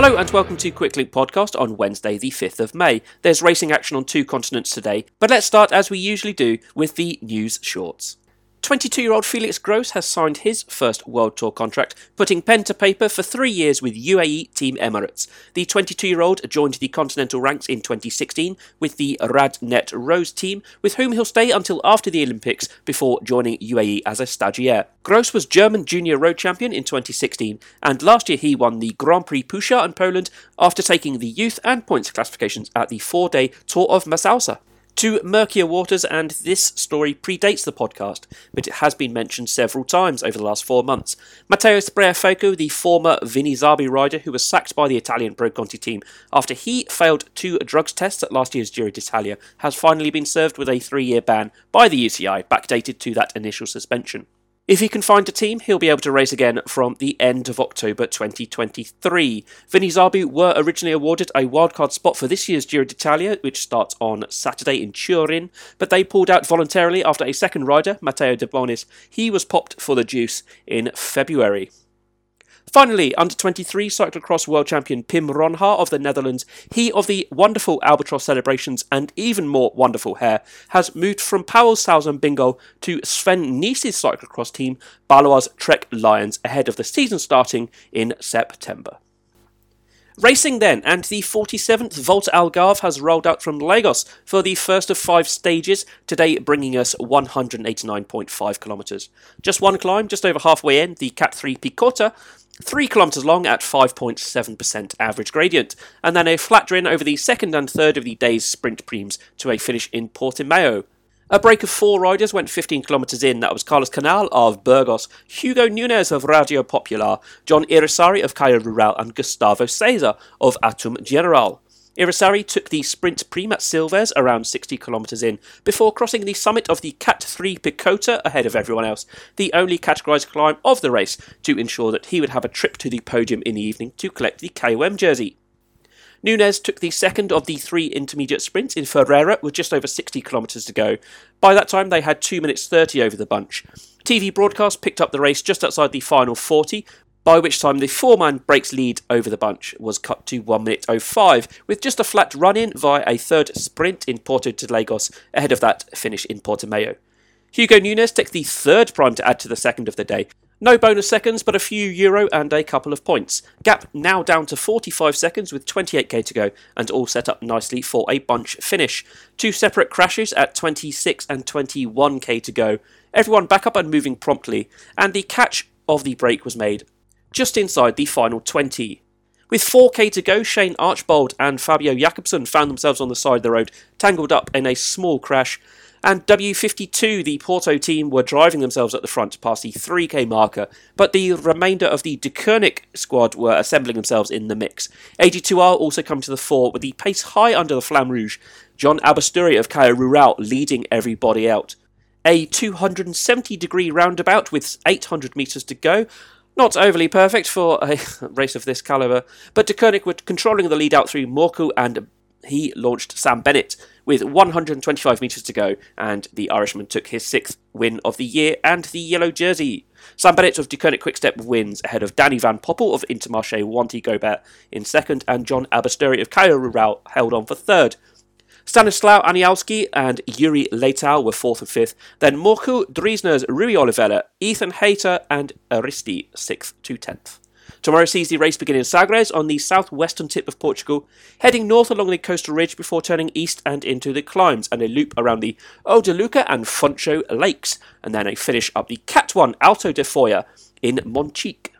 Hello and welcome to Quicklink Podcast on Wednesday, the 5th of May. There's racing action on two continents today, but let's start as we usually do with the news shorts. 22 year old Felix Gross has signed his first World Tour contract, putting pen to paper for three years with UAE Team Emirates. The 22 year old joined the continental ranks in 2016 with the Radnet Rose team, with whom he'll stay until after the Olympics before joining UAE as a stagiaire. Gross was German junior road champion in 2016, and last year he won the Grand Prix Puchar in Poland after taking the youth and points classifications at the four day Tour of Massalsa to murkier waters, and this story predates the podcast, but it has been mentioned several times over the last four months. Matteo Spreafico, the former Vini Zabù rider who was sacked by the Italian Pro Conti team after he failed two drugs tests at last year's Giro d'Italia, has finally been served with a three year ban by the UCI, backdated to that initial suspension. If he can find a team, he'll be able to race again from the end of October 2023. Vini Zabù were originally awarded a wildcard spot for this year's Giro d'Italia, which starts on Saturday in Turin, but they pulled out voluntarily after a second rider, Matteo De Bonis, he was popped for the juice in February. Finally, under 23 cyclocross world champion Pim Ronhaar of the Netherlands, he of the wonderful albatross celebrations and even more wonderful hair, has moved from Pauwels Sauzen Bingoal to Sven Nys's cyclocross team, Baloise Trek Lions, ahead of the season starting in September. Racing then, and the 47th Volta Algarve has rolled out from Lagos for the first of five stages, today bringing us 189.5 kilometres. Just one climb, just over halfway in, the Cat 3 Picota, 3 kilometres long at 5.7% average gradient, and then a flat rin over the second and third of the day's sprint primes to a finish in Portimao. A break of four riders went 15 kilometres in. That was Carlos Canal of Burgos, Hugo Nunes of Radio Popular, John Irisarri of Caja Rural, and Gustavo Cesar of Atum General. Irisarri took the sprint prime at Silves around 60 kilometres in before crossing the summit of the Cat 3 Picota ahead of everyone else, the only categorised climb of the race to ensure that he would have a trip to the podium in the evening to collect the KOM jersey. Nunes took the second of the three intermediate sprints in Ferreira with just over 60 kilometres to go. By that time, they had 2 minutes 30 over the bunch. TV broadcast picked up the race just outside the final 40, by which time the four man breaks lead over the bunch was cut to 1 minute 05, with just a flat run in via a third sprint in Porto de Lagos ahead of that finish in Porto Portimao. Hugo Nunes took the third prime to add to the second of the day, no bonus seconds, but a few euro and a couple of points. Gap now down to 45 seconds with 28k to go, and all set up nicely for a bunch finish. Two separate crashes at 26 and 21k to go. Everyone back up and moving promptly, and the catch of the break was made just inside the final 20. With 4k to go, Shane Archbold and Fabio Jakobsen found themselves on the side of the road, tangled up in a small crash, and W52, the Porto team, were driving themselves at the front past the 3k marker, but the remainder of the De squad were assembling themselves in the mix. AG2R also come to the fore with the pace high under the Flamme Rouge, John Aberasturi of Caja Rural leading everybody out. A 270 degree roundabout with 800 metres to go. Not overly perfect for a race of this calibre, but De were controlling the lead out through Mørkøv and he launched Sam Bennett with 125 metres to go, and the Irishman took his sixth win of the year and the yellow jersey. Sam Bennett of Deceuninck Quickstep wins ahead of Danny Van Poppel of Intermarché Wanty Gobert in second, and John Aberasturi of Caja Rural held on for third. Stanislaw Aniołkowski and Yuri Leitao were fourth and fifth. Then Mørkøv, Driesner's Rui Oliveira, Ethan Hayter, and Aristi sixth to tenth. Tomorrow sees the race begin in Sagres on the southwestern tip of Portugal, heading north along the coastal ridge before turning east and into the climbs and a loop around the Odelouca and Funcho lakes, and then a finish up the Cat 1 Alto de Fóia in Monchique.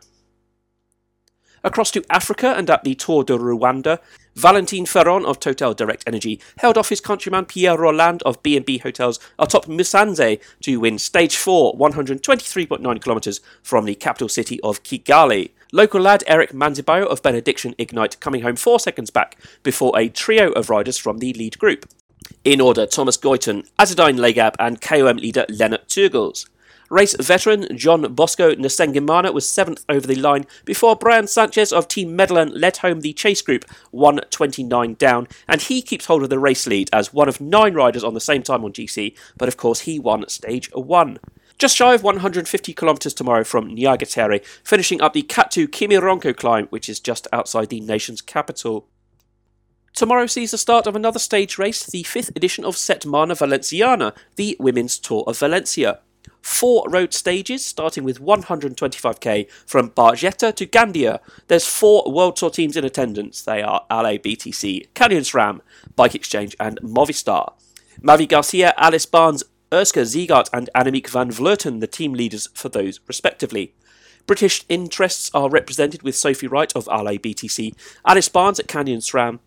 Across to Africa and at the Tour de Rwanda, Valentin Ferron of Total Direct Energy held off his countryman Pierre Rolland of B&B Hotels atop Musanze to win stage 4, 123.9 kilometres from the capital city of Kigali. Local lad Eric Manizabayo of Benediction Ignite coming home four seconds back before a trio of riders from the lead group. In order, Thomas Goyton, Azzedine Lagab, and KOM leader Lennert Teugels. Race veteran John Bosco Nsengimana was seventh over the line before Brian Sanchez of Team Medellin led home the chase group 129 down, and he keeps hold of the race lead as one of nine riders on the same time on GC, but of course he won stage one. Just shy of 150 kilometres tomorrow from Nyagatare, finishing up the Katu Kimironko climb, which is just outside the nation's capital. Tomorrow sees the start of another stage race, the fifth edition of Setmana Valenciana, the Women's Tour of Valencia. Four road stages, starting with 125k from Bargetta to Gandia. There's four World Tour teams in attendance. They are Ale BTC, Canyon SRAM, Bike Exchange, and Movistar. Mavi Garcia, Alice Barnes, Urska Žigart, and Annemiek van Vleuten, the team leaders for those respectively. British interests are represented with Sophie Wright of Ale BTC, Alice Barnes at Canyon SRAM,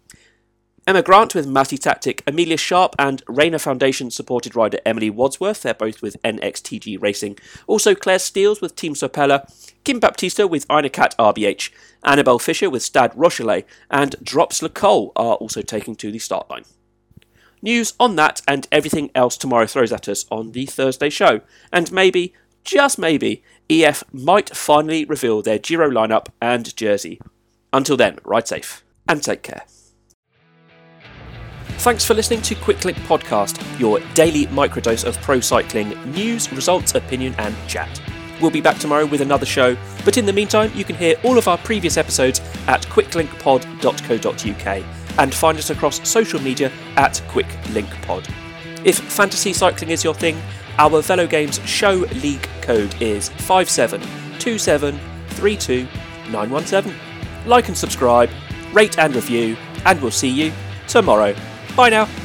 Emma Grant with Matty Tactic, Amelia Sharp and Rayner Foundation supported rider Emily Wadsworth, they're both with NXTG Racing. Also Claire Steels with Team Sopela, Kim Baptista with Inacat RBH, Annabelle Fisher with Stad Rochelet, and Drops Le Col are also taking to the start line. News on that and everything else tomorrow throws at us on the Thursday show. And maybe, just maybe, EF might finally reveal their Giro lineup and jersey. Until then, ride safe and take care. Thanks for listening to Quicklink Podcast, your daily microdose of pro cycling news, results, opinion, and chat. We'll be back tomorrow with another show, but in the meantime, you can hear all of our previous episodes at quicklinkpod.co.uk and find us across social media at QuickLinkPod. If fantasy cycling is your thing, our Velo Games show league code is 572732917. Like and subscribe, rate and review, and we'll see you tomorrow. Bye now.